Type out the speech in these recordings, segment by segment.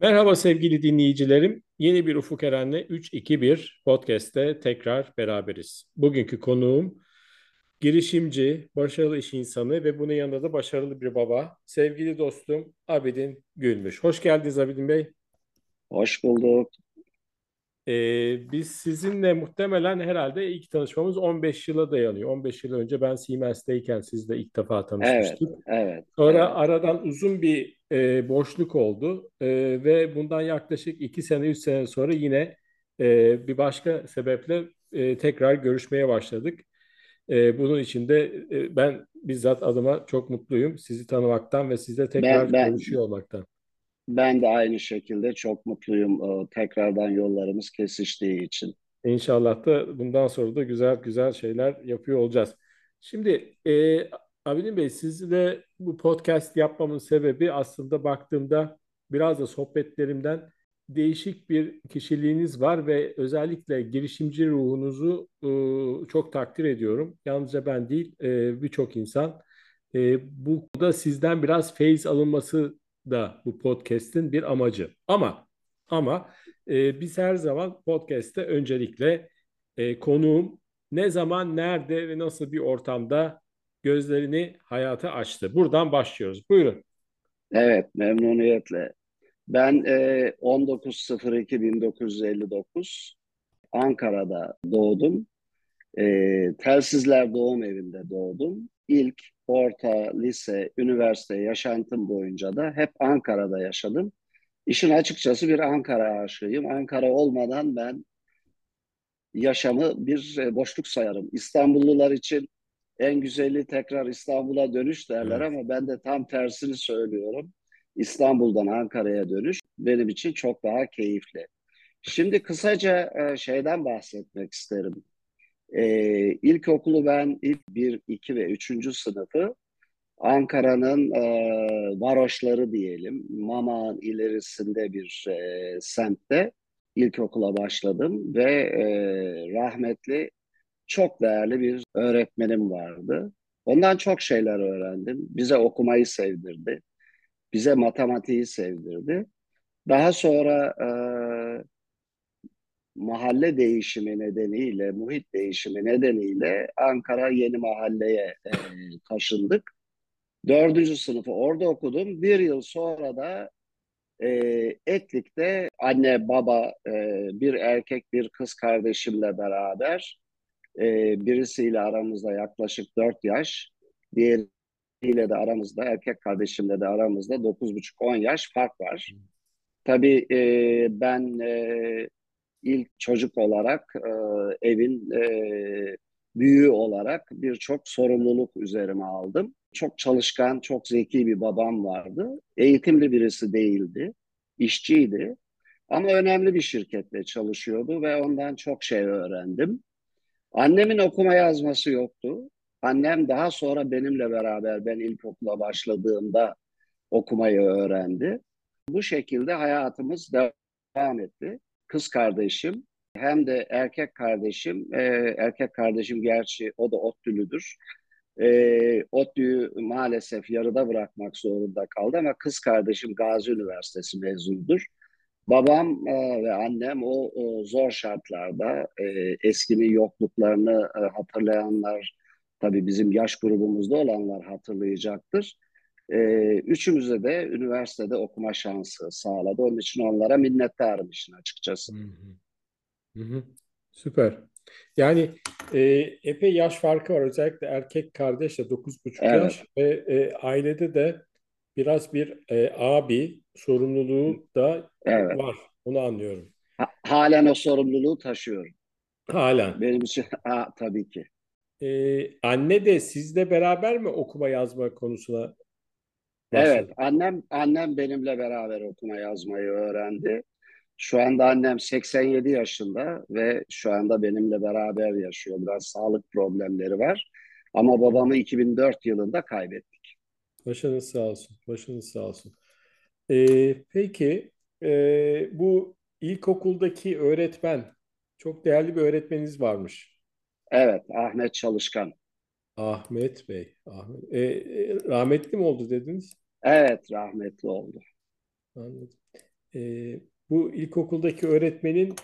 Merhaba sevgili dinleyicilerim. Yeni bir Ufuk Eren'le 3-2-1 podcast'te tekrar beraberiz. Bugünkü konuğum girişimci, başarılı iş insanı ve bunun yanında da başarılı bir baba. Sevgili dostum Abidin Gülmüş. Hoş geldiniz Abidin Bey. Hoş bulduk. Ee, biz sizinle muhtemelen herhalde ilk tanışmamız 15 yıla dayanıyor. 15 yıl önce ben Siemens'teyken sizle ilk defa tanışmıştık. Evet, evet. Sonra evet. aradan uzun bir e, boşluk oldu e, ve bundan yaklaşık 2 sene, 3 sene sonra yine e, bir başka sebeple e, tekrar görüşmeye başladık. E, bunun için de e, ben bizzat adıma çok mutluyum sizi tanımaktan ve sizle tekrar Ben, ben, görüşüyor olmaktan. Ben de aynı şekilde çok mutluyum e, tekrardan yollarımız kesiştiği için. İnşallah da bundan sonra da güzel güzel şeyler yapıyor olacağız. Şimdi e, Abidin Bey sizle bu podcast yapmamın sebebi aslında baktığımda biraz da sohbetlerimden değişik bir kişiliğiniz var ve özellikle girişimci ruhunuzu e, çok takdir ediyorum. Yalnızca ben değil e, birçok insan. E, bu da sizden biraz feyiz alınması da bu podcast'in bir amacı. Ama ama e, biz her zaman podcast'te öncelikle e, konuğum ne zaman, nerede ve nasıl bir ortamda gözlerini hayata açtı. Buradan başlıyoruz. Buyurun. Evet, memnuniyetle. Ben e, 19.02.1959 Ankara'da doğdum. E, Telsizler Doğum Evi'nde doğdum. İlk orta, lise, üniversite yaşantım boyunca da hep Ankara'da yaşadım. İşin açıkçası bir Ankara aşığıyım. Ankara olmadan ben yaşamı bir e, boşluk sayarım. İstanbullular için en güzeli tekrar İstanbul'a dönüş derler Evet. ama ben de tam tersini söylüyorum. İstanbul'dan Ankara'ya dönüş benim için çok daha keyifli. Şimdi kısaca e, şeyden bahsetmek isterim. Ee, ilkokulu ben ilk 1, 2 ve 3. sınıfı Ankara'nın e, varoşları diyelim, Mama'nın ilerisinde bir e, semtte ilkokula başladım ve e, rahmetli çok değerli bir öğretmenim vardı. Ondan çok şeyler öğrendim. Bize okumayı sevdirdi. Bize matematiği sevdirdi. Daha sonra e, mahalle değişimi nedeniyle, muhit değişimi nedeniyle Ankara Yeni Mahalle'ye e, taşındık. Dördüncü sınıfı orada okudum. Bir yıl sonra da e, Etlik'te anne, baba, e, bir erkek, bir kız kardeşimle beraber e, birisiyle aramızda yaklaşık dört yaş, diğeriyle de aramızda, erkek kardeşimle de aramızda dokuz buçuk on yaş fark var. Tabii e, ben e, ilk çocuk olarak e, evin e, büyüğü olarak birçok sorumluluk üzerime aldım. Çok çalışkan, çok zeki bir babam vardı. Eğitimli birisi değildi, işçiydi. Ama önemli bir şirkette çalışıyordu ve ondan çok şey öğrendim. Annemin okuma yazması yoktu. Annem daha sonra benimle beraber ben ilkokula başladığımda okumayı öğrendi. Bu şekilde hayatımız devam etti. Kız kardeşim hem de erkek kardeşim, e, erkek kardeşim gerçi o da ODTÜ'lüdür. E, ODTÜ'yü maalesef yarıda bırakmak zorunda kaldı ama kız kardeşim Gazi Üniversitesi mezunudur. Babam e, ve annem o, o zor şartlarda e, eskinin yokluklarını e, hatırlayanlar, tabii bizim yaş grubumuzda olanlar hatırlayacaktır. E, üçümüze de üniversitede okuma şansı sağladı. Onun için onlara minnettarım işin açıkçası. Hı hı. Hı hı. Süper. Yani e, epey yaş farkı var. Özellikle erkek kardeşle 9,5 Evet, yaş ve e, ailede de biraz bir e, abi sorumluluğu da evet. var. Onu anlıyorum. Ha- halen o sorumluluğu taşıyorum. Halen. Benim için ha, tabii ki. E, anne de sizle beraber mi okuma yazma konusuna Evet, annem annem benimle beraber okuma yazmayı öğrendi. Şu anda annem 87 yaşında ve şu anda benimle beraber yaşıyor. Biraz sağlık problemleri var. Ama babamı 2004 yılında kaybettik. Başınız sağ olsun. Başınız sağ olsun. E, peki e, bu ilkokuldaki öğretmen çok değerli bir öğretmeniniz varmış. Evet, Ahmet Çalışkan. Ahmet Bey. Ahmet. E, e, rahmetli mi oldu dediniz? Evet, rahmetli oldu. Anladım. e, bu ilkokuldaki öğretmenin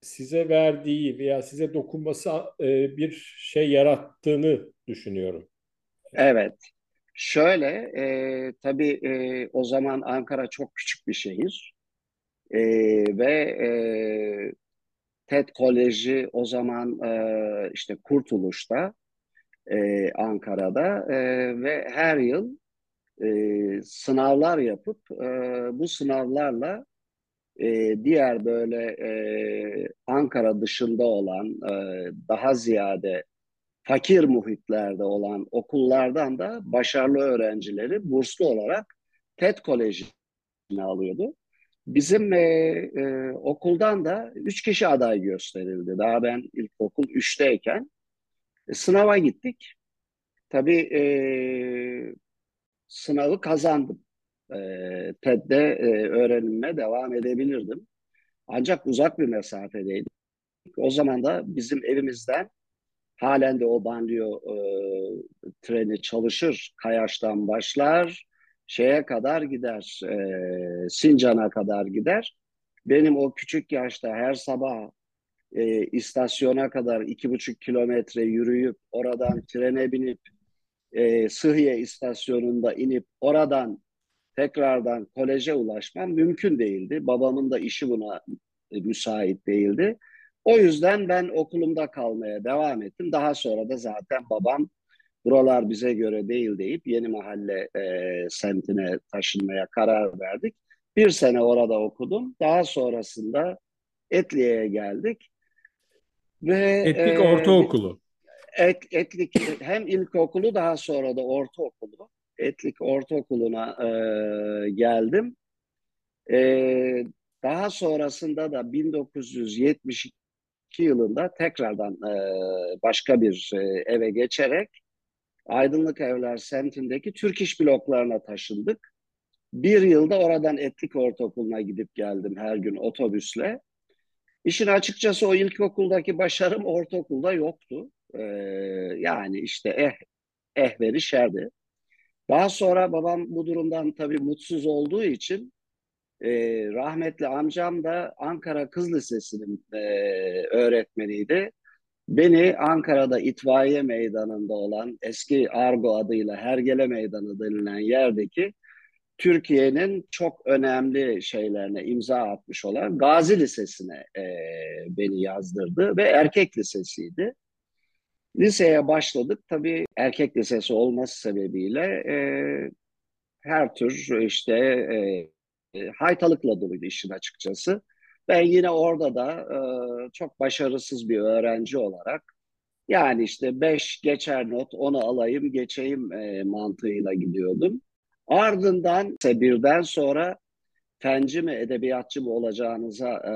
size verdiği veya size dokunması e, bir şey yarattığını düşünüyorum. Evet. Şöyle, e, tabii e, o zaman Ankara çok küçük bir şehir e, ve e, TED Koleji o zaman e, işte Kurtuluş'ta, e, Ankara'da e, ve her yıl e, sınavlar yapıp e, bu sınavlarla e, diğer böyle e, Ankara dışında olan e, daha ziyade fakir muhitlerde olan okullardan da başarılı öğrencileri burslu olarak TED Koleji'ne alıyordu. Bizim e, e, okuldan da üç kişi aday gösterildi. Daha ben ilkokul üçteyken sınava gittik. Tabii e, sınavı kazandım. E, TED'de e, öğrenime devam edebilirdim. Ancak uzak bir mesafedeydik. O zaman da bizim evimizden halen de o banliyö e, treni çalışır. Kayaş'tan başlar, şeye kadar gider, e, Sincan'a kadar gider. Benim o küçük yaşta her sabah e, istasyona kadar iki buçuk kilometre yürüyüp oradan trene binip e, Sıhhiye istasyonunda inip oradan tekrardan koleje ulaşmam mümkün değildi. Babamın da işi buna e, müsait değildi. O yüzden ben okulumda kalmaya devam ettim. Daha sonra da zaten babam buralar bize göre değil deyip yeni mahalle e, semtine taşınmaya karar verdik. Bir sene orada okudum. Daha sonrasında Etliye'ye geldik. Ve Etlik e, Ortaokulu. Et, Etlik hem ilkokulu daha sonra da ortaokulu. Etlik Ortaokulu'na e, geldim. E, daha sonrasında da 1972 yılında tekrardan e, başka bir e, eve geçerek Aydınlık Evler semtindeki Türk İş bloklarına taşındık. Bir yılda oradan Etlik Ortaokulu'na gidip geldim her gün otobüsle. İşin açıkçası o ilkokuldaki başarım ortaokulda yoktu. Ee, yani işte eh, eh veri şerdi. Daha sonra babam bu durumdan tabii mutsuz olduğu için e, rahmetli amcam da Ankara Kız Lisesi'nin e, öğretmeniydi. Beni Ankara'da itfaiye meydanında olan eski Argo adıyla Hergele Meydanı denilen yerdeki Türkiye'nin çok önemli şeylerine imza atmış olan Gazi Lisesi'ne e, beni yazdırdı ve erkek lisesiydi. Liseye başladık. Tabii erkek lisesi olması sebebiyle e, her tür işte e, e, haytalıkla doluydu işin açıkçası. Ben yine orada da e, çok başarısız bir öğrenci olarak yani işte 5 geçer not onu alayım geçeyim e, mantığıyla gidiyordum. Ardından ise birden sonra fenci mi edebiyatçı mı olacağınıza e,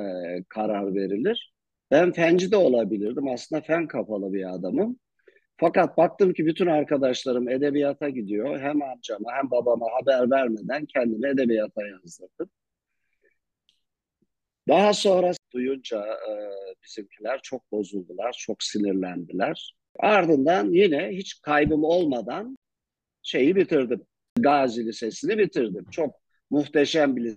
karar verilir. Ben fenci de olabilirdim. Aslında fen kapalı bir adamım. Fakat baktım ki bütün arkadaşlarım edebiyata gidiyor. Hem amcama hem babama haber vermeden kendimi edebiyata yazdırdım. Daha sonra duyunca e, bizimkiler çok bozuldular, çok sinirlendiler. Ardından yine hiç kaybım olmadan şeyi bitirdim. Gazi Lisesi'ni bitirdim. Çok muhteşem bir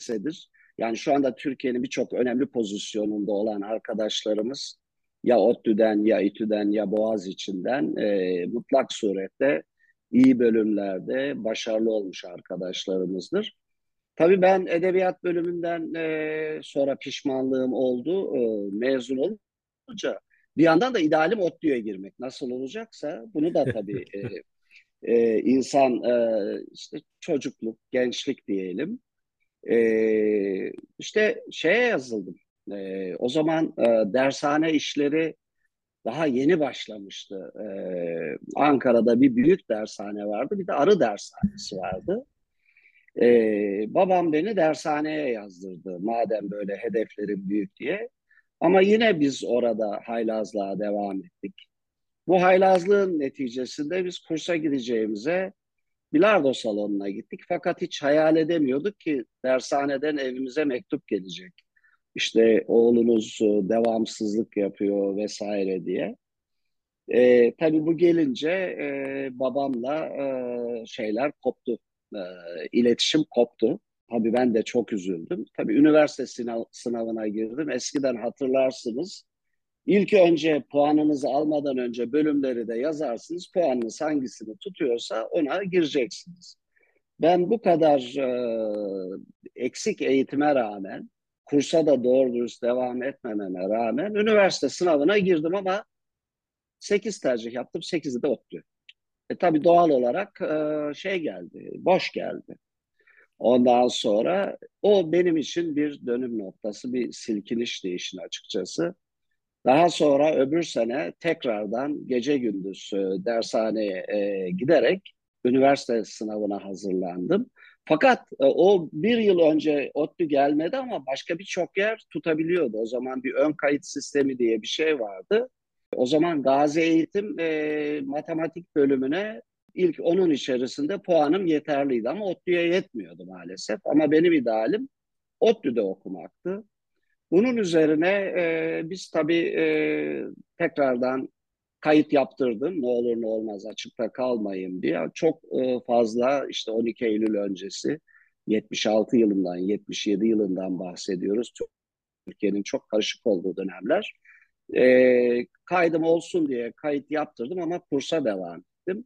lisedir. Yani şu anda Türkiye'nin birçok önemli pozisyonunda olan arkadaşlarımız ya ODTÜ'den ya İTÜ'den ya Boğaziçi'nden e, mutlak surette iyi bölümlerde başarılı olmuş arkadaşlarımızdır. Tabii ben edebiyat bölümünden e, sonra pişmanlığım oldu. E, mezun olunca bir yandan da idealim ODTÜ'ye girmek. Nasıl olacaksa bunu da tabii e, e, insan e, işte çocukluk, gençlik diyelim. E, işte şeye yazıldım. E, o zaman e, dershane işleri daha yeni başlamıştı. E, Ankara'da bir büyük dershane vardı, bir de arı dershanesi vardı. E, babam beni dershaneye yazdırdı madem böyle hedeflerim büyük diye. Ama yine biz orada haylazlığa devam ettik. Bu haylazlığın neticesinde biz kursa gideceğimize bilardo salonuna gittik. Fakat hiç hayal edemiyorduk ki dershaneden evimize mektup gelecek. İşte oğlunuz devamsızlık yapıyor vesaire diye. E, tabii bu gelince e, babamla e, şeyler koptu. E, iletişim koptu. Tabii ben de çok üzüldüm. Tabii üniversite sınav, sınavına girdim. Eskiden hatırlarsınız. İlk önce puanınızı almadan önce bölümleri de yazarsınız. Puanınız hangisini tutuyorsa ona gireceksiniz. Ben bu kadar e, eksik eğitime rağmen, kursa da doğru dürüst devam etmememe rağmen üniversite sınavına girdim ama 8 tercih yaptım, 8'i de ODTÜ. E tabii doğal olarak e, şey geldi, boş geldi. Ondan sonra o benim için bir dönüm noktası, bir silkiniş işin açıkçası. Daha sonra öbür sene tekrardan gece gündüz e, dershaneye e, giderek üniversite sınavına hazırlandım. Fakat e, o bir yıl önce ODTÜ gelmedi ama başka birçok yer tutabiliyordu. O zaman bir ön kayıt sistemi diye bir şey vardı. O zaman Gazi Eğitim e, matematik bölümüne ilk onun içerisinde puanım yeterliydi ama ODTÜ'ye yetmiyordu maalesef. Ama benim idealim ODTÜ'de okumaktı. Bunun üzerine e, biz tabii e, tekrardan kayıt yaptırdım. Ne olur ne olmaz açıkta kalmayayım diye. Çok e, fazla işte 12 Eylül öncesi 76 yılından 77 yılından bahsediyoruz. Türkiye'nin çok karışık olduğu dönemler. E, kaydım olsun diye kayıt yaptırdım ama kursa devam ettim.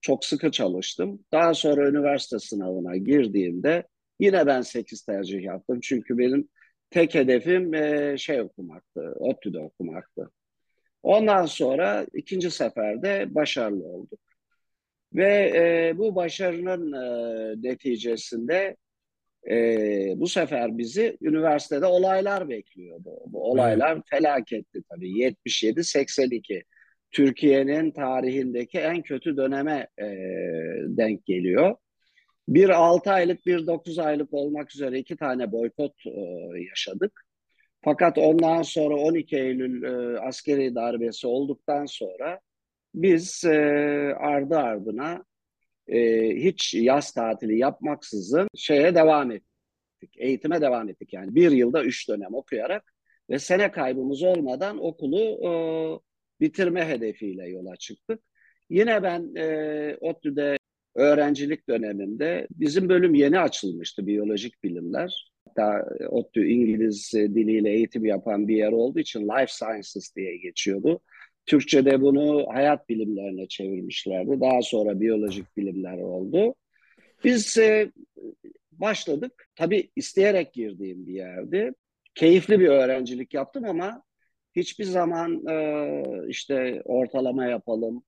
Çok sıkı çalıştım. Daha sonra üniversite sınavına girdiğimde yine ben 8 tercih yaptım. Çünkü benim tek hedefim e, şey okumaktı, ODTÜ'de okumaktı. Ondan sonra ikinci seferde başarılı olduk. Ve e, bu başarının e, neticesinde e, bu sefer bizi üniversitede olaylar bekliyordu. Bu olaylar evet. felaketti tabii. 77-82 Türkiye'nin tarihindeki en kötü döneme e, denk geliyor. Bir 6 aylık, bir 9 aylık olmak üzere iki tane boykot e, yaşadık. Fakat ondan sonra 12 Eylül e, askeri darbesi olduktan sonra biz e, ardı ardına e, hiç yaz tatili yapmaksızın şeye devam ettik. Eğitime devam ettik yani. Bir yılda üç dönem okuyarak ve sene kaybımız olmadan okulu e, bitirme hedefiyle yola çıktık. Yine ben e, ODTÜ'de öğrencilik döneminde bizim bölüm yeni açılmıştı biyolojik bilimler. Hatta ODTÜ İngiliz diliyle eğitim yapan bir yer olduğu için Life Sciences diye geçiyordu. Türkçe'de bunu hayat bilimlerine çevirmişlerdi. Daha sonra biyolojik bilimler oldu. Biz e, başladık. Tabii isteyerek girdiğim bir yerdi. Keyifli bir öğrencilik yaptım ama hiçbir zaman e, işte ortalama yapalım,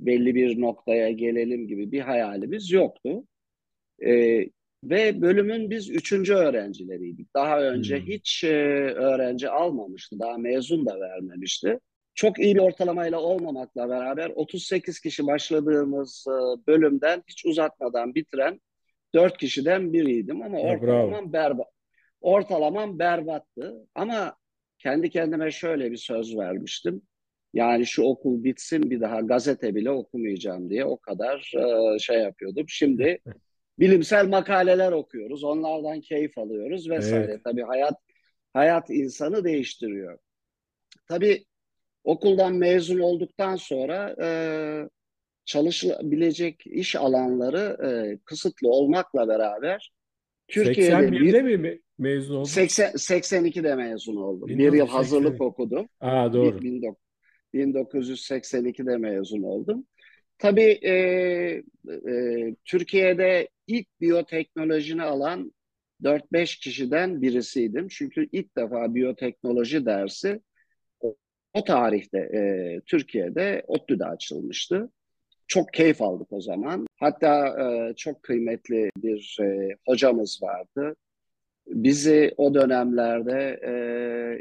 belli bir noktaya gelelim gibi bir hayalimiz yoktu. E, ve bölümün biz üçüncü öğrencileriydik. Daha önce hmm. hiç e, öğrenci almamıştı, daha mezun da vermemişti. Çok iyi bir ortalamayla olmamakla beraber 38 kişi başladığımız e, bölümden hiç uzatmadan bitiren 4 kişiden biriydim ama ya, ortalamam berbat. Ortalamam berbattı ama kendi kendime şöyle bir söz vermiştim. Yani şu okul bitsin bir daha gazete bile okumayacağım diye o kadar e, şey yapıyordum. Şimdi bilimsel makaleler okuyoruz, onlardan keyif alıyoruz vesaire. Evet. Tabii hayat hayat insanı değiştiriyor. Tabii okuldan mezun olduktan sonra e, çalışılabilecek iş alanları e, kısıtlı olmakla beraber Türkiye'de 81'de bir, mi mezun oldun? 80, 82'de mezun oldum. Bir yıl hazırlık okudum. Aa, doğru. 1982'de mezun oldum. Tabii e, e, Türkiye'de ilk biyoteknolojini alan 4-5 kişiden birisiydim. Çünkü ilk defa biyoteknoloji dersi o, o tarihte e, Türkiye'de ODTÜ'de açılmıştı. Çok keyif aldık o zaman. Hatta e, çok kıymetli bir e, hocamız vardı. Bizi o dönemlerde e,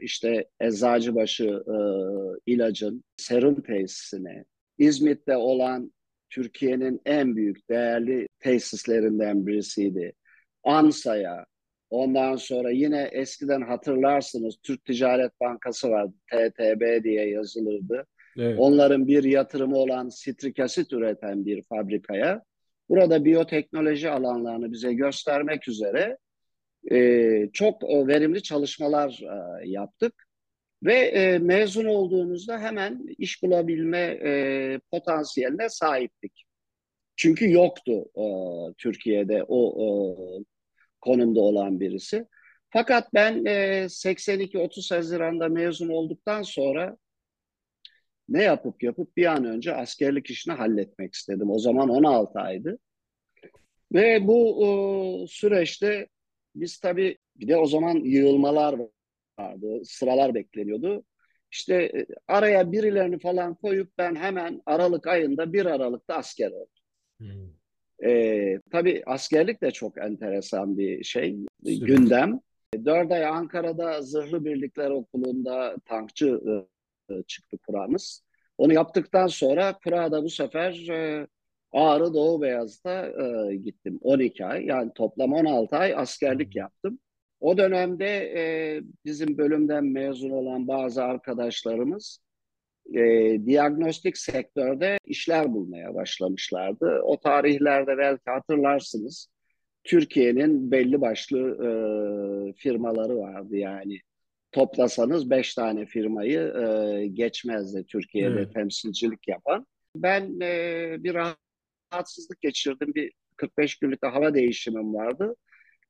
işte Eczacıbaşı e, ilacın serum tesisine, İzmit'te olan Türkiye'nin en büyük değerli tesislerinden birisiydi. Ansa'ya, ondan sonra yine eskiden hatırlarsınız Türk Ticaret Bankası vardı, TTB diye yazılırdı. Evet. Onların bir yatırımı olan sitrik asit üreten bir fabrikaya burada biyoteknoloji alanlarını bize göstermek üzere e, çok verimli çalışmalar e, yaptık. Ve e, mezun olduğumuzda hemen iş bulabilme e, potansiyeline sahiptik. Çünkü yoktu e, Türkiye'de o e, konumda olan birisi. Fakat ben e, 82-30 Haziran'da mezun olduktan sonra ne yapıp yapıp bir an önce askerlik işini halletmek istedim. O zaman 16 aydı. Ve bu e, süreçte biz tabii bir de o zaman yığılmalar vardı, sıralar bekleniyordu. İşte e, araya birilerini falan koyup ben hemen Aralık ayında 1 Aralık'ta asker oldum. Hmm. Ee, tabii askerlik de çok enteresan bir şey, Süper. gündem. Dört ay Ankara'da Zırhlı Birlikler Okulu'nda tankçı e, çıktı kuramız. Onu yaptıktan sonra Kura'da bu sefer e, Ağrı Doğu Beyaz'da e, gittim 12 ay. Yani toplam 16 ay askerlik yaptım. O dönemde e, bizim bölümden mezun olan bazı arkadaşlarımız e, diagnostik sektörde işler bulmaya başlamışlardı. O tarihlerde belki hatırlarsınız Türkiye'nin belli başlı e, firmaları vardı yani. Toplasanız beş tane firmayı e, geçmezdi Türkiye'de evet. temsilcilik yapan. Ben e, bir rahatsızlık geçirdim. Bir 45 günlük de hava değişimim vardı.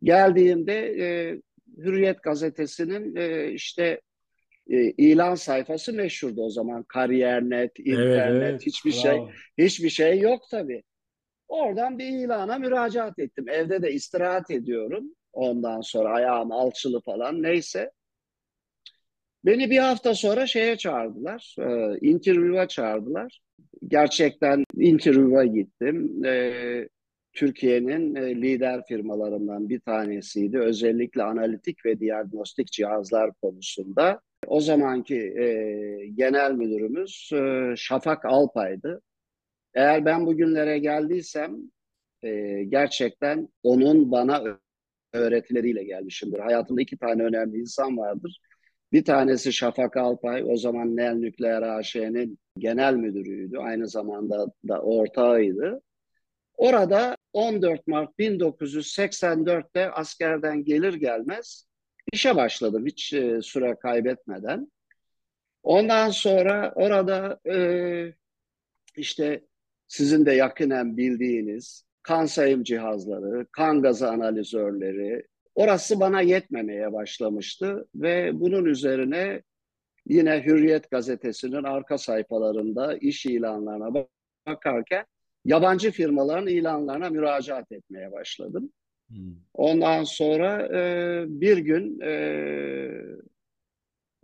Geldiğimde e, Hürriyet gazetesinin e, işte e, ilan sayfası meşhurdu o zaman. Kariyer.net, internet, evet, evet. hiçbir şey, Bravo. şey hiçbir şey yok tabii. Oradan bir ilana müracaat ettim. Evde de istirahat ediyorum. Ondan sonra ayağım alçılı falan neyse. Beni bir hafta sonra şeye çağırdılar. E, interview'a çağırdılar. Gerçekten interview'a gittim. E, Türkiye'nin e, lider firmalarından bir tanesiydi. Özellikle analitik ve diagnostik cihazlar konusunda. O zamanki e, genel müdürümüz e, Şafak Alpay'dı. Eğer ben bugünlere geldiysem e, gerçekten onun bana öğretileriyle gelmişimdir. Hayatımda iki tane önemli insan vardır. Bir tanesi Şafak Alpay, o zaman Nel Nükleer AŞ'nin genel müdürüydü. Aynı zamanda da ortağıydı. Orada 14 Mart 1984'te askerden gelir gelmez işe başladım hiç e, süre kaybetmeden. Ondan sonra orada e, işte sizin de yakinen bildiğiniz kan sayım cihazları, kan gazı analizörleri, orası bana yetmemeye başlamıştı ve bunun üzerine yine Hürriyet gazetesinin arka sayfalarında iş ilanlarına bakarken yabancı firmaların ilanlarına müracaat etmeye başladım. Hmm. Ondan sonra e, bir gün e,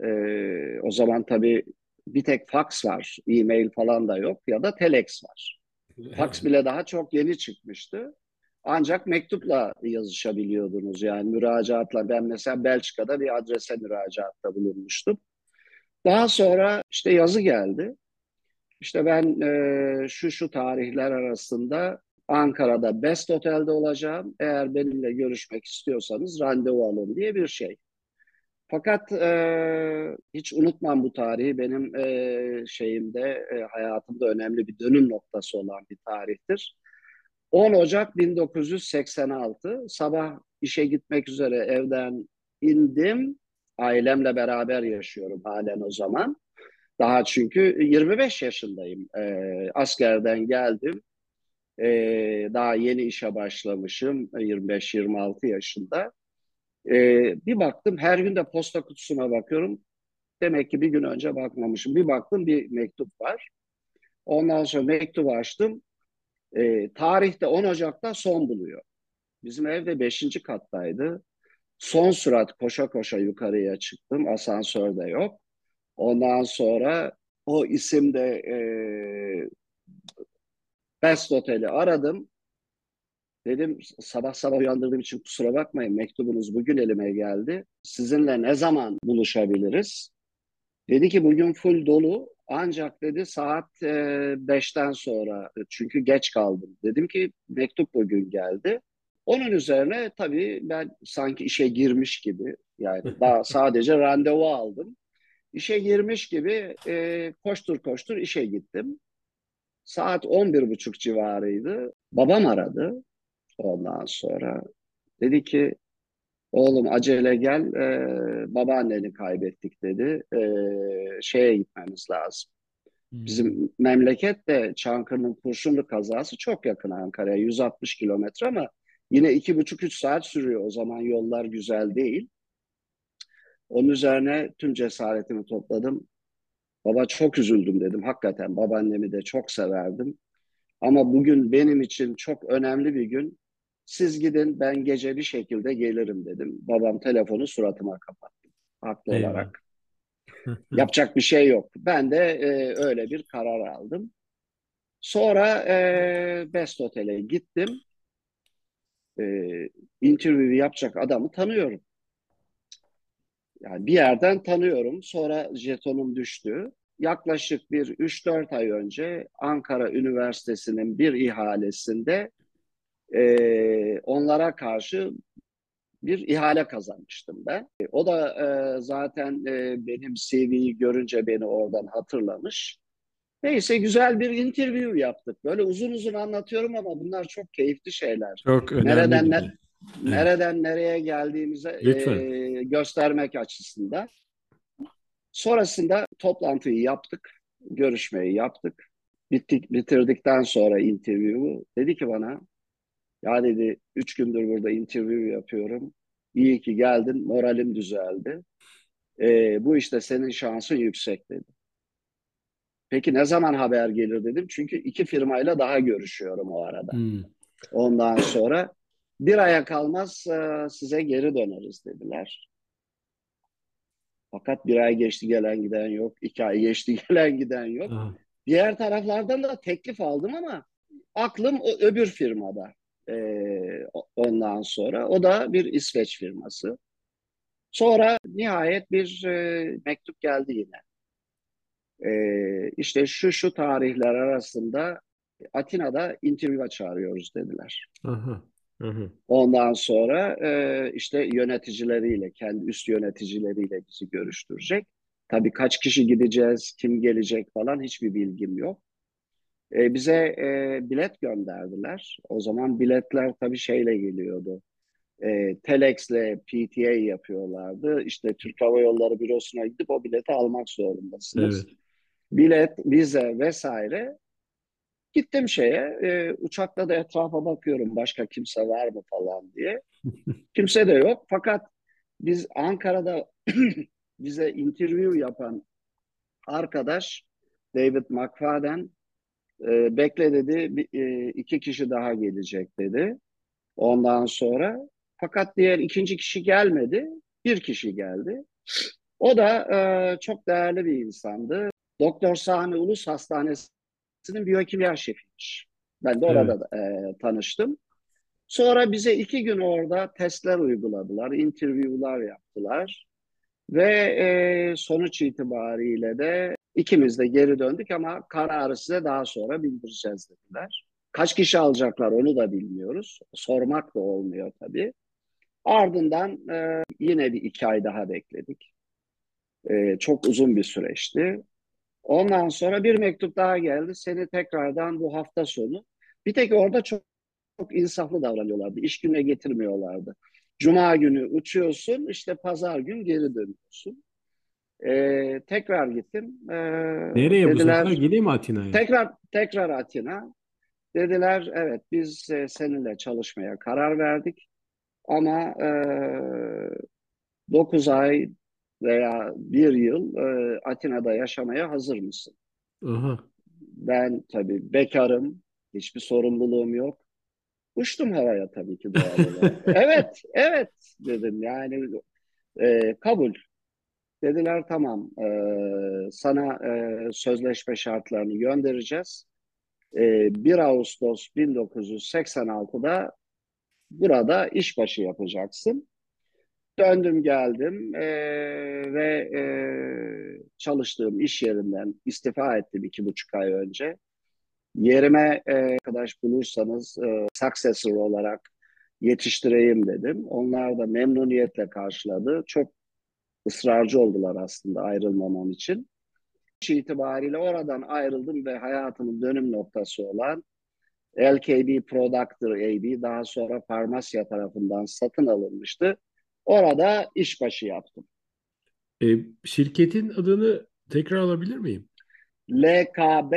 e, o zaman tabii bir tek fax var, e-mail falan da yok ya da telex var. Fax bile daha çok yeni çıkmıştı. Ancak mektupla yazışabiliyordunuz yani müracaatla. Ben mesela Belçika'da bir adrese müracaatta bulunmuştum. Daha sonra işte yazı geldi. İşte ben e, şu şu tarihler arasında Ankara'da Best Otel'de olacağım. Eğer benimle görüşmek istiyorsanız randevu alın diye bir şey. Fakat e, hiç unutmam bu tarihi. Benim e, şeyimde, e, hayatımda önemli bir dönüm noktası olan bir tarihtir. 10 Ocak 1986 sabah işe gitmek üzere evden indim. Ailemle beraber yaşıyorum halen o zaman. Daha çünkü 25 yaşındayım. E, askerden geldim. E, daha yeni işe başlamışım 25-26 yaşında. E, bir baktım her gün de posta kutusuna bakıyorum. Demek ki bir gün önce bakmamışım. Bir baktım bir mektup var. Ondan sonra mektubu açtım. E, tarihte 10 Ocak'ta son buluyor. Bizim evde 5. kattaydı. Son sürat koşa koşa yukarıya çıktım. Asansörde yok. Ondan sonra o isimde e, Best Otel'i aradım. Dedim sabah sabah uyandırdığım için kusura bakmayın mektubunuz bugün elime geldi. Sizinle ne zaman buluşabiliriz? Dedi ki bugün full dolu ancak dedi saat 5'ten e, sonra çünkü geç kaldım. Dedim ki mektup bugün geldi. Onun üzerine tabii ben sanki işe girmiş gibi yani daha sadece randevu aldım. İşe girmiş gibi e, koştur koştur işe gittim. Saat 11.30 civarıydı. Babam aradı ondan sonra. Dedi ki oğlum acele gel e, babaanneni kaybettik dedi. E, şeye gitmemiz lazım. Hmm. Bizim memleket de Çankırı'nın Kurşunlu kazası çok yakın Ankara'ya 160 kilometre ama Yine iki buçuk üç saat sürüyor. O zaman yollar güzel değil. Onun üzerine tüm cesaretimi topladım. Baba çok üzüldüm dedim. Hakikaten babaannemi de çok severdim. Ama bugün benim için çok önemli bir gün. Siz gidin ben gece bir şekilde gelirim dedim. Babam telefonu suratıma kapattı. Haklı Eyvallah. olarak. Yapacak bir şey yok. Ben de e, öyle bir karar aldım. Sonra e, Best Hotel'e gittim. E, interview yapacak adamı tanıyorum. Yani bir yerden tanıyorum. Sonra jetonum düştü. Yaklaşık bir 3-4 ay önce Ankara Üniversitesi'nin bir ihalesinde e, onlara karşı bir ihale kazanmıştım ben. O da e, zaten e, benim CV'yi görünce beni oradan hatırlamış. Neyse güzel bir interview yaptık. Böyle uzun uzun anlatıyorum ama bunlar çok keyifli şeyler. Çok önemli. Nereden, ne, nereden nereye geldiğimizi e, göstermek açısından. Sonrasında toplantıyı yaptık, görüşmeyi yaptık. Bittik, bitirdikten sonra interview'u dedi ki bana ya dedi üç gündür burada interview yapıyorum. İyi ki geldin, moralim düzeldi. E, bu işte senin şansın yüksek dedi. Peki ne zaman haber gelir dedim. Çünkü iki firmayla daha görüşüyorum o arada. Hmm. Ondan sonra bir aya kalmaz e, size geri döneriz dediler. Fakat bir ay geçti gelen giden yok. iki ay geçti gelen giden yok. Aha. Diğer taraflardan da teklif aldım ama aklım o öbür firmada. Ee, ondan sonra o da bir İsveç firması. Sonra nihayet bir e, mektup geldi yine. E, işte şu şu tarihler arasında Atina'da interview'a çağırıyoruz dediler. Aha. Hı Ondan sonra e, işte yöneticileriyle, kendi üst yöneticileriyle bizi görüştürecek. Tabii kaç kişi gideceğiz, kim gelecek falan hiçbir bilgim yok. E, bize e, bilet gönderdiler. O zaman biletler tabii şeyle geliyordu. E, Telex'le PTA yapıyorlardı. İşte Türk Hava Yolları bürosuna gidip o bileti almak zorundasınız. Evet. Bilet, vize vesaire Gittim şeye, e, uçakta da etrafa bakıyorum başka kimse var mı falan diye. Kimse de yok. Fakat biz Ankara'da bize interview yapan arkadaş David McFadden e, bekle dedi bir, e, iki kişi daha gelecek dedi. Ondan sonra fakat diğer ikinci kişi gelmedi. Bir kişi geldi. O da e, çok değerli bir insandı. Doktor Sami Ulus Hastanesi Üniversitesi'nin biyokimya şefiymiş. Ben de orada evet. e, tanıştım. Sonra bize iki gün orada testler uyguladılar, interview'lar yaptılar. Ve e, sonuç itibariyle de ikimiz de geri döndük ama kararı size daha sonra bildireceğiz dediler. Kaç kişi alacaklar onu da bilmiyoruz. Sormak da olmuyor tabii. Ardından e, yine bir iki ay daha bekledik. E, çok uzun bir süreçti. Ondan sonra bir mektup daha geldi. Seni tekrardan bu hafta sonu. Bir tek orada çok, çok insaflı davranıyorlardı. İş gününe getirmiyorlardı. Cuma günü uçuyorsun, işte pazar gün geri dönüyorsun. Ee, tekrar gittim. Ee, Nereye dediler, bu sefer? Gideyim Atina'ya. Tekrar tekrar Atina. Dediler evet biz e, seninle çalışmaya karar verdik. Ama e, 9 ay veya bir yıl e, Atina'da yaşamaya hazır mısın? Aha. Ben tabii bekarım, hiçbir sorumluluğum yok. Uçtum havaya tabii ki doğal olarak. evet, evet dedim yani e, kabul. Dediler tamam e, sana e, sözleşme şartlarını göndereceğiz. E, 1 Ağustos 1986'da burada işbaşı yapacaksın. Döndüm geldim e, ve e, çalıştığım iş yerinden istifa ettim iki buçuk ay önce. Yerime e, arkadaş bulursanız e, successor olarak yetiştireyim dedim. Onlar da memnuniyetle karşıladı. Çok ısrarcı oldular aslında ayrılmamam için. İş itibariyle oradan ayrıldım ve hayatımın dönüm noktası olan LKB Productor AB daha sonra Farmasya tarafından satın alınmıştı. Orada işbaşı yaptım. E, şirketin adını tekrar alabilir miyim? LKB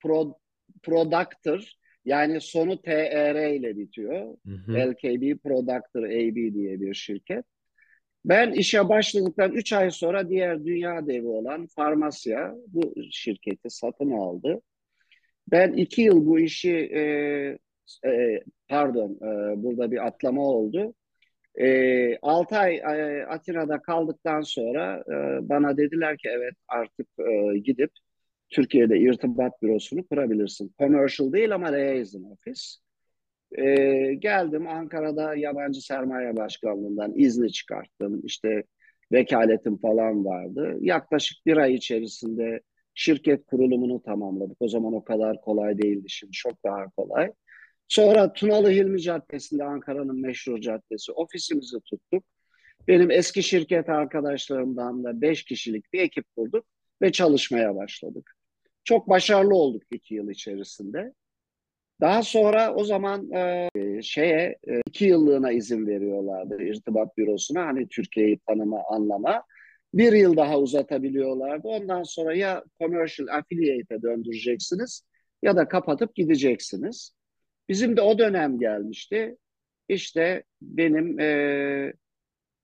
Pro, Productor Yani sonu TR ile bitiyor. Hı hı. LKB Productor AB diye bir şirket. Ben işe başladıktan 3 ay sonra diğer dünya devi olan Farmasya bu şirketi satın aldı. Ben 2 yıl bu işi e, e, pardon e, burada bir atlama oldu. E, 6 ay e, Atina'da kaldıktan sonra e, bana dediler ki evet artık e, gidip Türkiye'de irtibat bürosunu kurabilirsin. Commercial değil ama liaison office. E, geldim Ankara'da yabancı sermaye başkanlığından izni çıkarttım. İşte vekaletim falan vardı. Yaklaşık bir ay içerisinde şirket kurulumunu tamamladık. O zaman o kadar kolay değildi şimdi çok daha kolay. Sonra Tunalı Hilmi Caddesi'nde Ankara'nın meşhur caddesi ofisimizi tuttuk. Benim eski şirket arkadaşlarımdan da beş kişilik bir ekip kurduk ve çalışmaya başladık. Çok başarılı olduk iki yıl içerisinde. Daha sonra o zaman e, şeye e, iki yıllığına izin veriyorlardı irtibat bürosuna hani Türkiye'yi tanıma anlama. Bir yıl daha uzatabiliyorlardı. Ondan sonra ya commercial affiliate'e döndüreceksiniz ya da kapatıp gideceksiniz. Bizim de o dönem gelmişti. İşte benim e,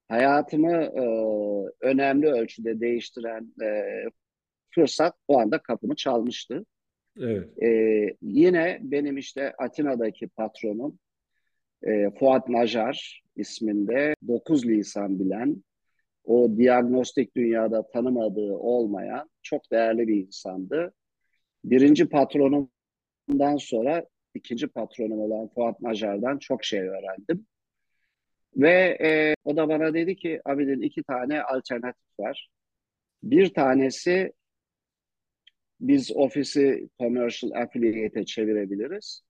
hayatımı e, önemli ölçüde değiştiren e, fırsat o anda kapımı çalmıştı. Evet. Ee, yine benim işte Atina'daki patronum e, Fuat Najar isminde 9 lisan bilen, o diagnostik dünyada tanımadığı olmayan çok değerli bir insandı. Birinci patronumdan sonra ikinci patronum olan Fuat Najar'dan çok şey öğrendim. Ve e, o da bana dedi ki Abidin iki tane alternatif var. Bir tanesi biz ofisi commercial affiliate'e çevirebiliriz.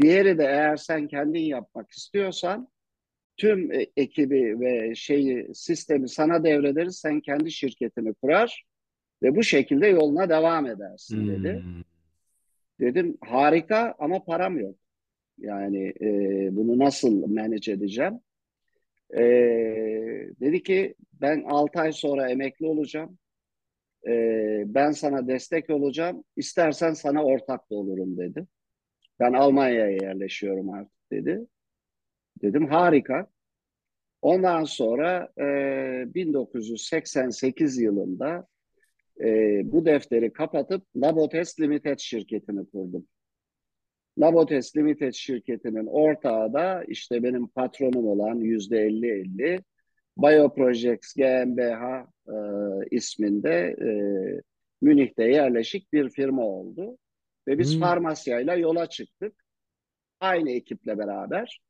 Diğeri de eğer sen kendin yapmak istiyorsan tüm e, ekibi ve şeyi sistemi sana devrederiz. Sen kendi şirketini kurar ve bu şekilde yoluna devam edersin hmm. dedi. Dedim harika ama param yok. Yani e, bunu nasıl manage edeceğim? E, dedi ki ben 6 ay sonra emekli olacağım e, ben sana destek olacağım. İstersen sana ortak da olurum dedi. Ben Almanya'ya yerleşiyorum artık dedi. Dedim harika. Ondan sonra e, 1988 yılında e, bu defteri kapatıp Labotes Limited şirketini kurdum. Labotes Limited şirketinin ortağı da işte benim patronum olan yüzde 50-50 Bioprojects GmbH e, isminde e, Münih'te yerleşik bir firma oldu. Ve biz hmm. farmasyayla yola çıktık. Aynı ekiple beraber.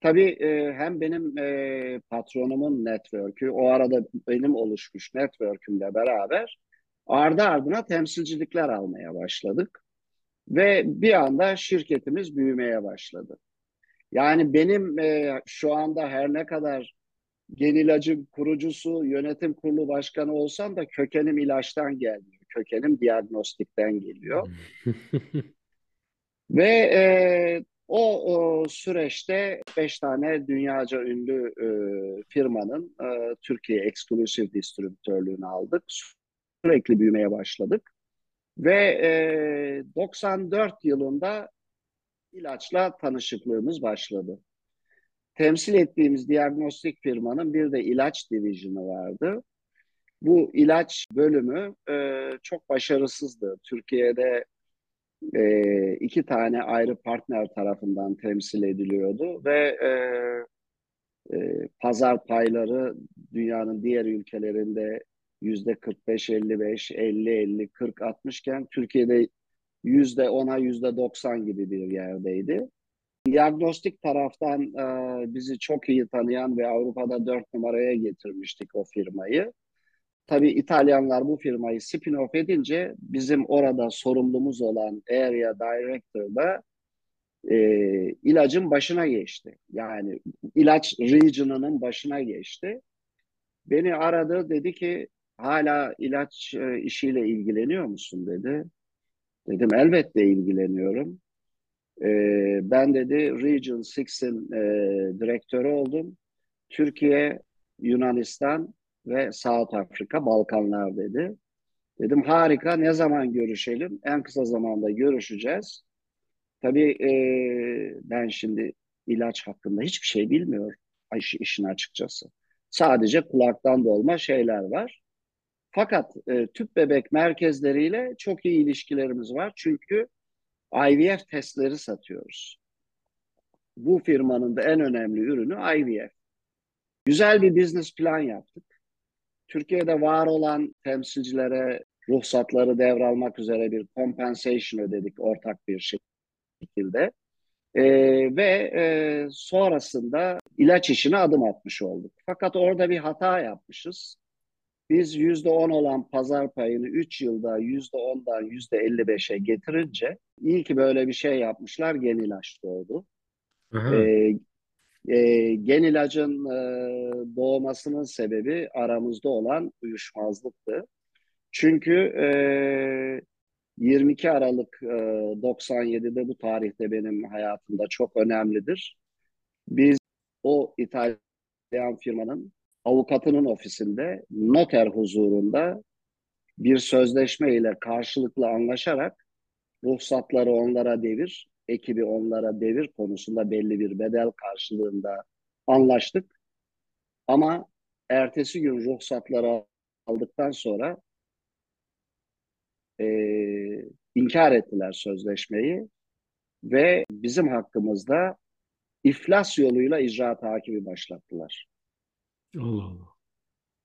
Tabii e, hem benim e, patronumun network'ü, o arada benim oluşmuş network'ümle beraber ardı ardına temsilcilikler almaya başladık. Ve bir anda şirketimiz büyümeye başladı. Yani benim e, şu anda her ne kadar Genilac'ın kurucusu, yönetim kurulu başkanı olsam da kökenim ilaçtan gelmiyor. Kökenim diagnostikten geliyor. Ve e, o, o süreçte beş tane dünyaca ünlü e, firmanın e, Türkiye eksklusif distribütörlüğünü aldık. Sürekli büyümeye başladık. Ve e, 94 yılında ilaçla tanışıklığımız başladı temsil ettiğimiz diagnostik firmanın bir de ilaç divizyonu vardı. Bu ilaç bölümü e, çok başarısızdı. Türkiye'de e, iki tane ayrı partner tarafından temsil ediliyordu ve e, e, pazar payları dünyanın diğer ülkelerinde yüzde 45-55, 50-50, 40-60 iken Türkiye'de yüzde 10'a yüzde 90 gibi bir yerdeydi. Diagnostik taraftan e, bizi çok iyi tanıyan ve Avrupa'da dört numaraya getirmiştik o firmayı. Tabii İtalyanlar bu firmayı spin-off edince bizim orada sorumlumuz olan Area Director da e, ilacın başına geçti. Yani ilaç region'ının başına geçti. Beni aradı dedi ki hala ilaç e, işiyle ilgileniyor musun dedi. Dedim elbette ilgileniyorum. E, ben dedi Region 6'in e, direktörü oldum. Türkiye, Yunanistan ve South Afrika, Balkanlar dedi. Dedim harika ne zaman görüşelim? En kısa zamanda görüşeceğiz. Tabii e, ben şimdi ilaç hakkında hiçbir şey bilmiyorum iş, işin açıkçası. Sadece kulaktan dolma şeyler var. Fakat e, tüp bebek merkezleriyle çok iyi ilişkilerimiz var. Çünkü IVF testleri satıyoruz. Bu firmanın da en önemli ürünü IVF. Güzel bir business plan yaptık. Türkiye'de var olan temsilcilere ruhsatları devralmak üzere bir compensation ödedik ortak bir şekilde. E, ve e, sonrasında ilaç işine adım atmış olduk. Fakat orada bir hata yapmışız. Biz yüzde on olan pazar payını 3 yılda yüzde ondan yüzde elli beşe getirince iyi ki böyle bir şey yapmışlar gen ilaç doğdu. Ee, e, gen ilacın e, doğmasının sebebi aramızda olan uyuşmazlıktı. Çünkü e, 22 Aralık e, 97'de bu tarihte benim hayatımda çok önemlidir. Biz o İtalyan firmanın avukatının ofisinde noter huzurunda bir sözleşme ile karşılıklı anlaşarak ruhsatları onlara devir, ekibi onlara devir konusunda belli bir bedel karşılığında anlaştık. Ama ertesi gün ruhsatları aldıktan sonra e, inkar ettiler sözleşmeyi ve bizim hakkımızda iflas yoluyla icra takibi başlattılar. Allah Allah.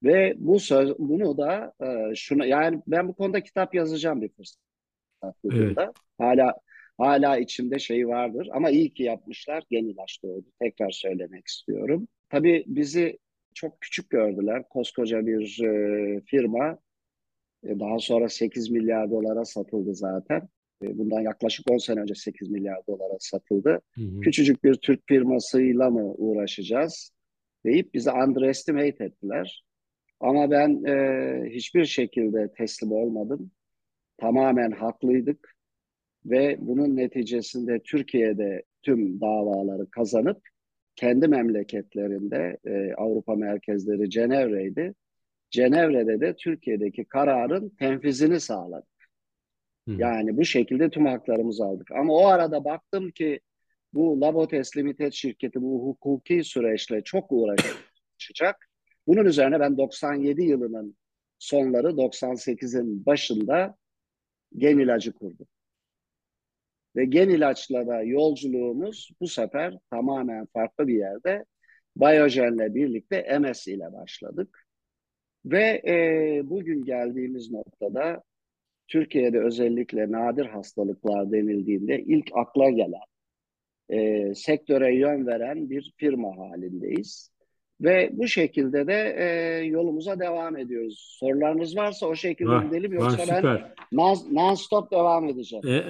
Ve bu söz, bunu da e, şuna yani ben bu konuda kitap yazacağım bir fırsat bulduğumda. Evet. Hala hala içimde şey vardır ama iyi ki yapmışlar. Yeni doğdu. Tekrar söylemek istiyorum. Tabii bizi çok küçük gördüler. Koskoca bir e, firma. E, daha sonra 8 milyar dolara satıldı zaten. E, bundan yaklaşık 10 sene önce 8 milyar dolara satıldı. Hı hı. Küçücük bir Türk firmasıyla mı uğraşacağız? Deyip bizi underestimate ettiler. Ama ben e, hiçbir şekilde teslim olmadım. Tamamen haklıydık ve bunun neticesinde Türkiye'de tüm davaları kazanıp kendi memleketlerinde e, Avrupa merkezleri Cenevre'ydi. Cenevre'de de Türkiye'deki kararın tenfizini sağladık. Hı. Yani bu şekilde tüm haklarımızı aldık. Ama o arada baktım ki bu Labotes Limited şirketi bu hukuki süreçle çok uğraşacak. Bunun üzerine ben 97 yılının sonları 98'in başında gen ilacı kurdum. Ve gen ilaçla da yolculuğumuz bu sefer tamamen farklı bir yerde Biogen'le birlikte MS ile başladık. Ve e, bugün geldiğimiz noktada Türkiye'de özellikle nadir hastalıklar denildiğinde ilk akla gelen e, sektöre yön veren bir firma halindeyiz. Ve bu şekilde de e, yolumuza devam ediyoruz. Sorularınız varsa o şekilde var, gidelim yoksa var, ben non-stop devam edeceğim. E,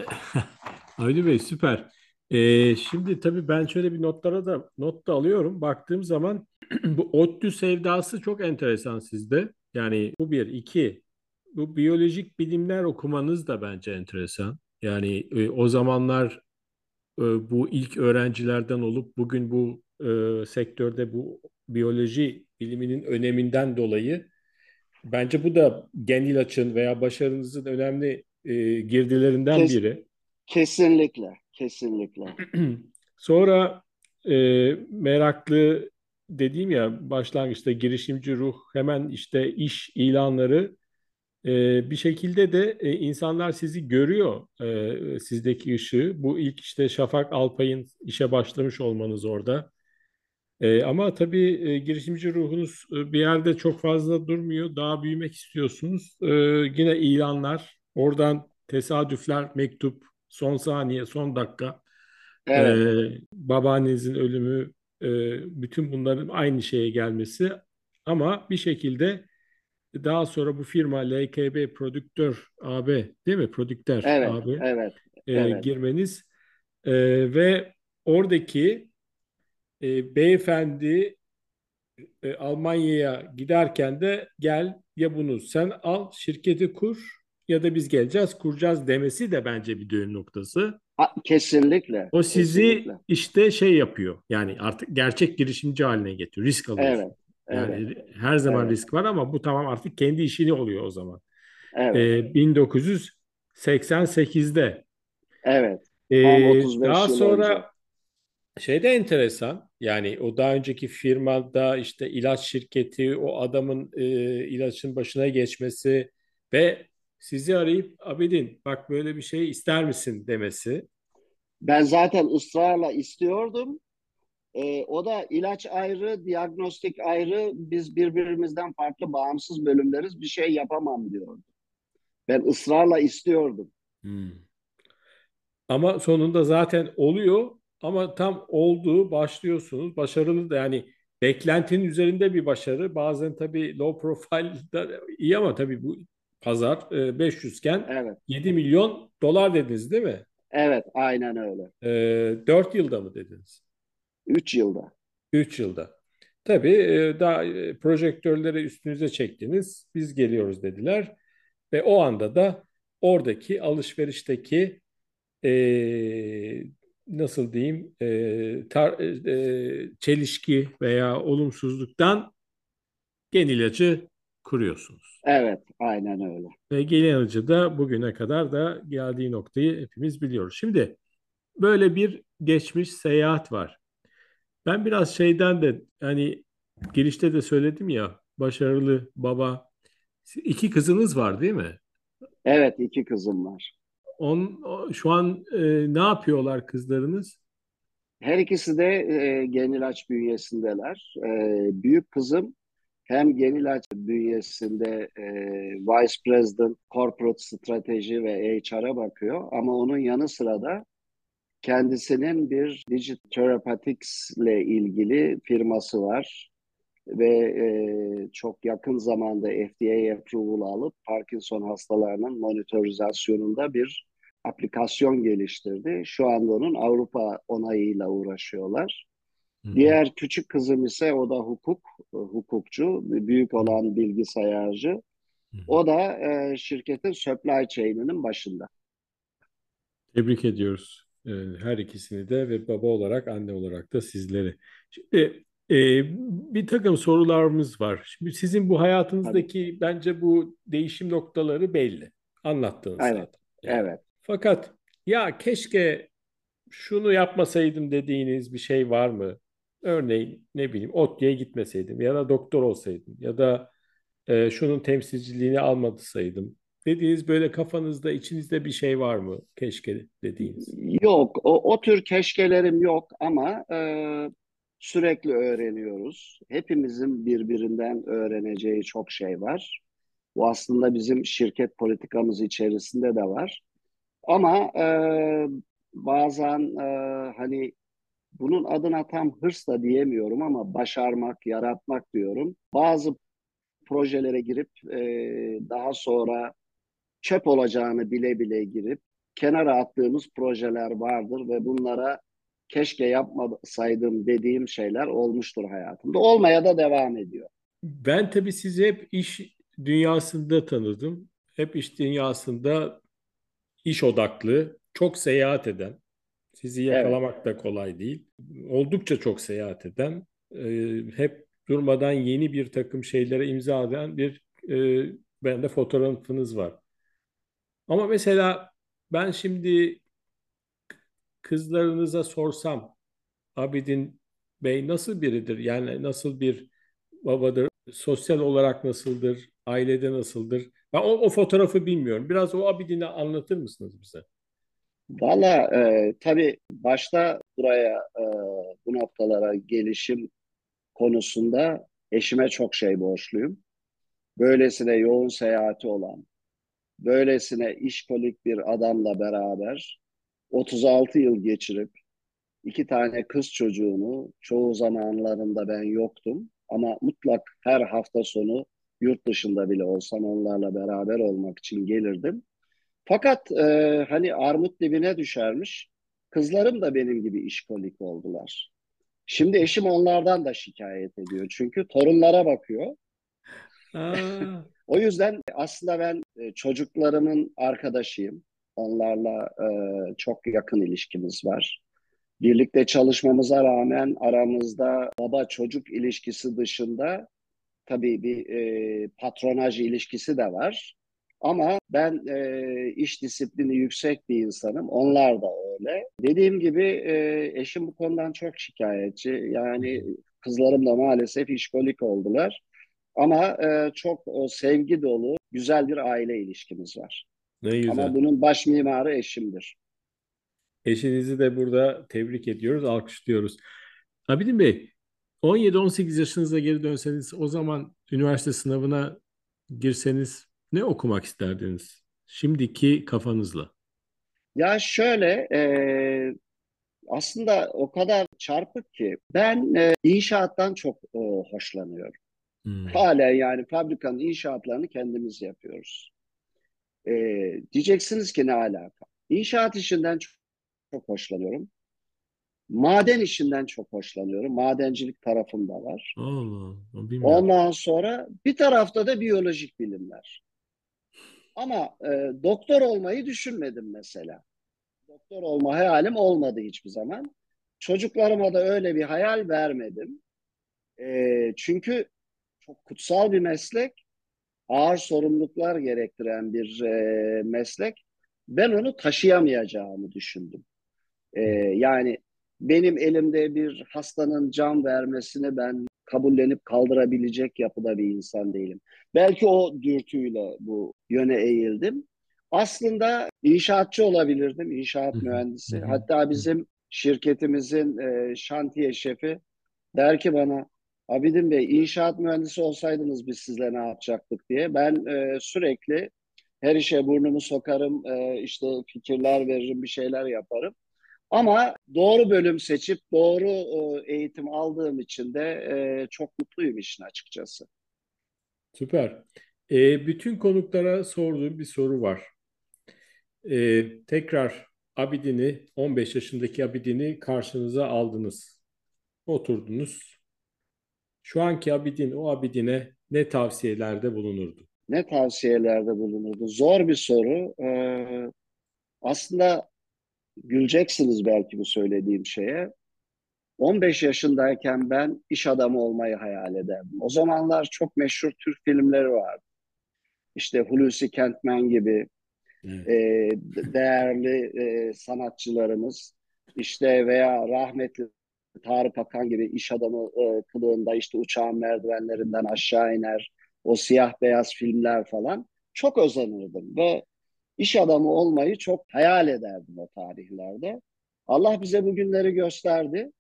Ali Bey süper. E, şimdi tabii ben şöyle bir notlara da not da alıyorum. Baktığım zaman bu ODTÜ sevdası çok enteresan sizde. Yani bu bir. iki bu biyolojik bilimler okumanız da bence enteresan. Yani e, o zamanlar e, bu ilk öğrencilerden olup bugün bu e, sektörde bu biyoloji biliminin öneminden dolayı bence bu da gen ilaçın veya başarınızın önemli e, girdilerinden Kes, biri. Kesinlikle, kesinlikle. Sonra e, meraklı dediğim ya başlangıçta girişimci ruh hemen işte iş ilanları bir şekilde de e, insanlar sizi görüyor e, sizdeki ışığı. Bu ilk işte Şafak Alpay'ın işe başlamış olmanız orada. E, ama tabii girişimci ruhunuz bir yerde çok fazla durmuyor. Daha büyümek istiyorsunuz. Yine ilanlar, oradan tesadüfler, mektup, son saniye, son dakika. Evet. Babaannenizin ölümü, bütün bunların aynı şeye gelmesi. Ama bir şekilde daha sonra bu firma LKB Prodüktör AB değil mi? Prodüktör evet, AB evet, e, evet. girmeniz e, ve oradaki e, beyefendi e, Almanya'ya giderken de gel ya bunu sen al şirketi kur ya da biz geleceğiz kuracağız demesi de bence bir dönüm noktası. Kesinlikle. O sizi kesinlikle. işte şey yapıyor. Yani artık gerçek girişimci haline getiriyor. Risk alıyorsun. Evet. Yani evet. her zaman evet. risk var ama bu tamam artık kendi işini oluyor o zaman. Evet. Ee, 1988'de Evet. Ee, 35 daha yıl önce. sonra şey de enteresan. Yani o daha önceki firmada işte ilaç şirketi o adamın e, ilaçın başına geçmesi ve sizi arayıp Abidin bak böyle bir şey ister misin demesi. Ben zaten ısrarla istiyordum. Ee, o da ilaç ayrı, diagnostik ayrı. Biz birbirimizden farklı bağımsız bölümleriz. Bir şey yapamam diyordu. Ben ısrarla istiyordum. Hmm. Ama sonunda zaten oluyor ama tam olduğu başlıyorsunuz. Başarılı da yani beklentinin üzerinde bir başarı. Bazen tabii low profile da iyi ama tabii bu pazar e, 500 iken Evet, 7 milyon dolar dediniz değil mi? evet, aynen öyle. E, 4 yılda mı dediniz? Üç yılda. 3 yılda. Tabii e, daha e, projektörleri üstünüze çektiniz. Biz geliyoruz dediler. Ve o anda da oradaki alışverişteki e, nasıl diyeyim e, tar, e, çelişki veya olumsuzluktan gen ilacı kuruyorsunuz. Evet, aynen öyle. Ve gen ilacı da bugüne kadar da geldiği noktayı hepimiz biliyoruz. Şimdi böyle bir geçmiş seyahat var. Ben biraz şeyden de hani girişte de söyledim ya başarılı baba. İki kızınız var değil mi? Evet, iki kızım var. On, şu an e, ne yapıyorlar kızlarınız? Her ikisi de e, Genilaç bünyesindeler. E, büyük kızım hem Genilaç bünyesinde e, Vice President Corporate Strateji ve HR'a bakıyor ama onun yanı sıra da kendisinin bir Digital Therapeutics ile ilgili firması var ve e, çok yakın zamanda FDA approval alıp Parkinson hastalarının monitorizasyonunda bir aplikasyon geliştirdi. Şu anda onun Avrupa onayıyla uğraşıyorlar. Hı-hı. Diğer küçük kızım ise o da hukuk, hukukçu, büyük olan bilgisayarcı. Hı-hı. O da e, şirketin supply chain'inin başında. Tebrik ediyoruz e, her ikisini de ve baba olarak, anne olarak da sizleri. Şimdi e, bir takım sorularımız var. Şimdi sizin bu hayatınızdaki Tabii. bence bu değişim noktaları belli. Anlattınız evet. zaten. Yani. Evet. Fakat ya keşke şunu yapmasaydım dediğiniz bir şey var mı? Örneğin ne bileyim ODTÜ'ye gitmeseydim ya da doktor olsaydım ya da e, şunun temsilciliğini almadısaydım dediğiniz böyle kafanızda içinizde bir şey var mı keşke dediğiniz? Yok o, o tür keşkelerim yok ama e, sürekli öğreniyoruz. Hepimizin birbirinden öğreneceği çok şey var. Bu aslında bizim şirket politikamız içerisinde de var. Ama e, bazen e, hani bunun adına tam hırs da diyemiyorum ama başarmak, yaratmak diyorum. Bazı projelere girip e, daha sonra çöp olacağını bile bile girip kenara attığımız projeler vardır ve bunlara keşke yapmasaydım dediğim şeyler olmuştur hayatımda. Olmaya da devam ediyor. Ben tabii sizi hep iş dünyasında tanıdım. Hep iş dünyasında iş odaklı, çok seyahat eden, sizi yakalamak evet. da kolay değil. Oldukça çok seyahat eden, e, hep durmadan yeni bir takım şeylere imza eden bir e, bende fotoğrafınız var. Ama mesela ben şimdi kızlarınıza sorsam Abidin Bey nasıl biridir? Yani nasıl bir babadır? Sosyal olarak nasıldır? Ailede nasıldır? Ben o, o fotoğrafı bilmiyorum. Biraz o Abidin'i anlatır mısınız bize? Valla e, tabii başta buraya e, bu noktalara gelişim konusunda eşime çok şey borçluyum. Böylesine yoğun seyahati olan, böylesine işkolik bir adamla beraber 36 yıl geçirip iki tane kız çocuğunu çoğu zamanlarında ben yoktum ama mutlak her hafta sonu yurt dışında bile olsam onlarla beraber olmak için gelirdim. Fakat e, hani armut dibine düşermiş. Kızlarım da benim gibi işkolik oldular. Şimdi eşim onlardan da şikayet ediyor. Çünkü torunlara bakıyor. O yüzden aslında ben e, çocuklarımın arkadaşıyım. Onlarla e, çok yakın ilişkimiz var. Birlikte çalışmamıza rağmen aramızda baba çocuk ilişkisi dışında tabii bir e, patronaj ilişkisi de var. Ama ben e, iş disiplini yüksek bir insanım. Onlar da öyle. Dediğim gibi e, eşim bu konudan çok şikayetçi. Yani kızlarım da maalesef işkolik oldular. Ama e, çok o sevgi dolu, güzel bir aile ilişkimiz var. Ne güzel. Ama bunun baş mimarı eşimdir. Eşinizi de burada tebrik ediyoruz, alkışlıyoruz. Abidin Bey, 17-18 yaşınıza geri dönseniz o zaman üniversite sınavına girseniz ne okumak isterdiniz? Şimdiki kafanızla. Ya şöyle, e, aslında o kadar çarpık ki ben e, inşaattan çok e, hoşlanıyorum. Hmm. Hala yani fabrikanın inşaatlarını kendimiz yapıyoruz. E, diyeceksiniz ki ne alaka? İnşaat işinden çok, çok hoşlanıyorum. Maden işinden çok hoşlanıyorum. Madencilik tarafım da var. Allah. Ondan sonra bir tarafta da biyolojik bilimler. Ama e, doktor olmayı düşünmedim mesela. Doktor olma hayalim olmadı hiçbir zaman. Çocuklarıma da öyle bir hayal vermedim. E, çünkü çok kutsal bir meslek, ağır sorumluluklar gerektiren bir e, meslek. Ben onu taşıyamayacağımı düşündüm. E, yani benim elimde bir hastanın can vermesini ben kabullenip kaldırabilecek yapıda bir insan değilim. Belki o dürtüyle bu yöne eğildim. Aslında inşaatçı olabilirdim, inşaat mühendisi. Hatta bizim şirketimizin e, şantiye şefi der ki bana, Abidin Bey inşaat mühendisi olsaydınız biz sizle ne yapacaktık diye. Ben e, sürekli her işe burnumu sokarım, e, işte fikirler veririm, bir şeyler yaparım. Ama doğru bölüm seçip doğru e, eğitim aldığım için de e, çok mutluyum işin açıkçası. Süper. E, bütün konuklara sorduğum bir soru var. E, tekrar Abidin'i, 15 yaşındaki Abidin'i karşınıza aldınız. Oturdunuz. Şu anki Abidin, o Abidin'e ne tavsiyelerde bulunurdu? Ne tavsiyelerde bulunurdu? Zor bir soru. Ee, aslında güleceksiniz belki bu söylediğim şeye. 15 yaşındayken ben iş adamı olmayı hayal ederdim. O zamanlar çok meşhur Türk filmleri vardı. İşte Hulusi Kentmen gibi evet. e, değerli e, sanatçılarımız işte veya rahmetli Tarık Akan gibi iş adamı e, kılığında işte uçağın merdivenlerinden aşağı iner o siyah beyaz filmler falan çok özenirdim ve iş adamı olmayı çok hayal ederdim o tarihlerde. Allah bize bu günleri gösterdi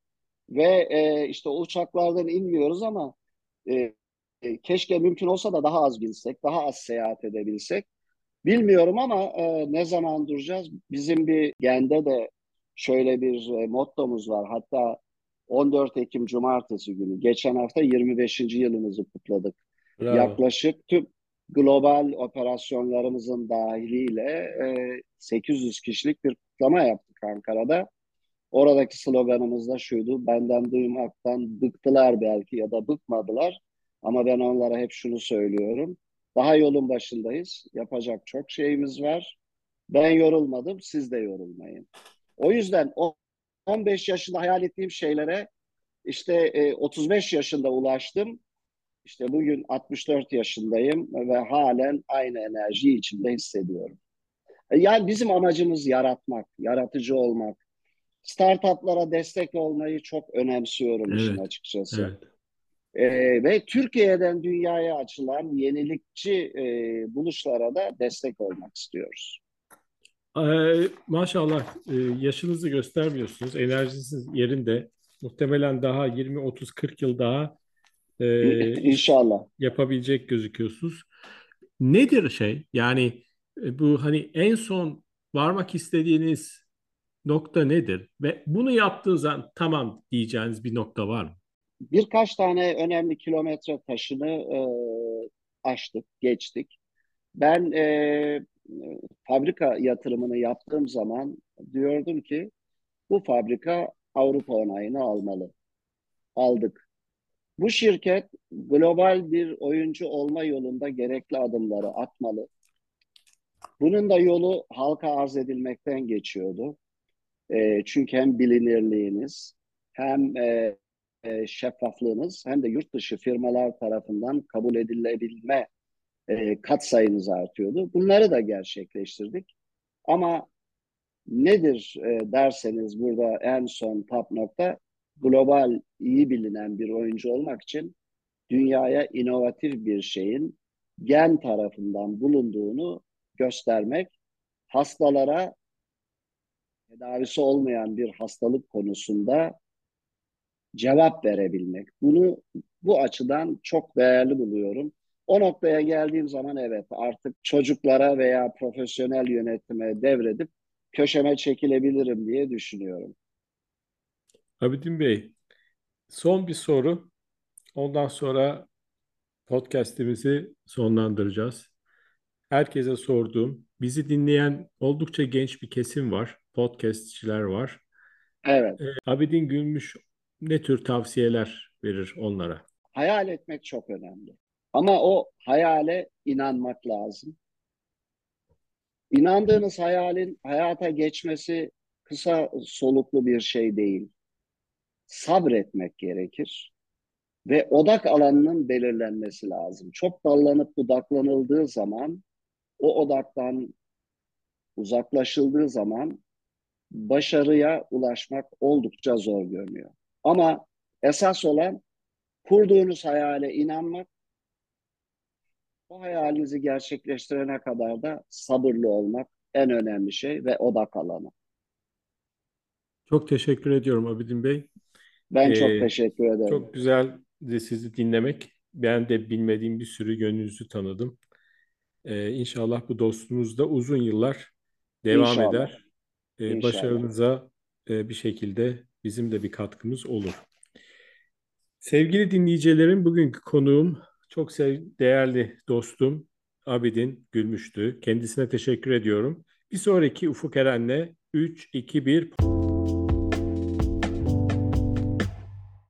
ve e, işte o uçaklardan inmiyoruz ama e, e, keşke mümkün olsa da daha az binsek, daha az seyahat edebilsek. Bilmiyorum ama e, ne zaman duracağız? Bizim bir gende de şöyle bir e, mottomuz var. Hatta 14 Ekim Cumartesi günü. Geçen hafta 25. yılımızı kutladık. Bravo. Yaklaşık tüm global operasyonlarımızın dahiliyle e, 800 kişilik bir kutlama yaptık Ankara'da. Oradaki sloganımız da şuydu, benden duymaktan bıktılar belki ya da bıkmadılar. Ama ben onlara hep şunu söylüyorum. Daha yolun başındayız. Yapacak çok şeyimiz var. Ben yorulmadım, siz de yorulmayın. O yüzden 15 yaşında hayal ettiğim şeylere işte 35 e, yaşında ulaştım. İşte bugün 64 yaşındayım ve halen aynı enerjiyi içimde hissediyorum. E, yani bizim amacımız yaratmak, yaratıcı olmak. Startuplara destek olmayı çok önemsiyorum evet. işin açıkçası. Evet. Ee, ve Türkiye'den dünyaya açılan yenilikçi e, buluşlara da destek olmak istiyoruz. Ee, maşallah e, yaşınızı göstermiyorsunuz. Enerjiniz yerinde. Muhtemelen daha 20, 30, 40 yıl daha e, inşallah yapabilecek gözüküyorsunuz. Nedir şey? Yani e, bu hani en son varmak istediğiniz nokta nedir? Ve bunu yaptığınız zaman tamam diyeceğiniz bir nokta var mı? Birkaç tane önemli kilometre taşını e, aştık, geçtik. Ben e, fabrika yatırımını yaptığım zaman diyordum ki bu fabrika Avrupa onayını almalı. Aldık. Bu şirket global bir oyuncu olma yolunda gerekli adımları atmalı. Bunun da yolu halka arz edilmekten geçiyordu. E, çünkü hem bilinirliğiniz hem e, e, şeffaflığınız hem de yurt dışı firmalar tarafından kabul edilebilme e, kat sayınız artıyordu. Bunları da gerçekleştirdik. Ama nedir e, derseniz burada en son top nokta global iyi bilinen bir oyuncu olmak için dünyaya inovatif bir şeyin gen tarafından bulunduğunu göstermek, hastalara tedavisi olmayan bir hastalık konusunda cevap verebilmek. Bunu bu açıdan çok değerli buluyorum. O noktaya geldiğim zaman evet artık çocuklara veya profesyonel yönetime devredip köşeme çekilebilirim diye düşünüyorum. Abidin Bey, son bir soru. Ondan sonra podcast'imizi sonlandıracağız. Herkese sorduğum, bizi dinleyen oldukça genç bir kesim var. Podcastçiler var. Evet. Ee, Abidin Gülmüş ne tür tavsiyeler verir onlara? Hayal etmek çok önemli. Ama o hayale inanmak lazım. İnandığınız hayalin hayata geçmesi kısa soluklu bir şey değil. Sabretmek gerekir ve odak alanının belirlenmesi lazım. Çok dallanıp budaklanıldığı zaman o odaktan uzaklaşıldığı zaman başarıya ulaşmak oldukça zor görünüyor. Ama esas olan kurduğunuz hayale inanmak, o hayalinizi gerçekleştirene kadar da sabırlı olmak en önemli şey ve odak alanı. Çok teşekkür ediyorum Abidin Bey. Ben ee, çok teşekkür ederim. Çok güzel de sizi dinlemek. Ben de bilmediğim bir sürü yönünüzü tanıdım. Ee, inşallah bu dostluğunuz da uzun yıllar devam inşallah. eder. Ee, inşallah. Başarınıza e, bir şekilde bizim de bir katkımız olur. Sevgili dinleyicilerim, bugünkü konuğum çok sev değerli dostum Abidin Gülmüştü. Kendisine teşekkür ediyorum. Bir sonraki Ufuk Eren'le 3, 2, 1...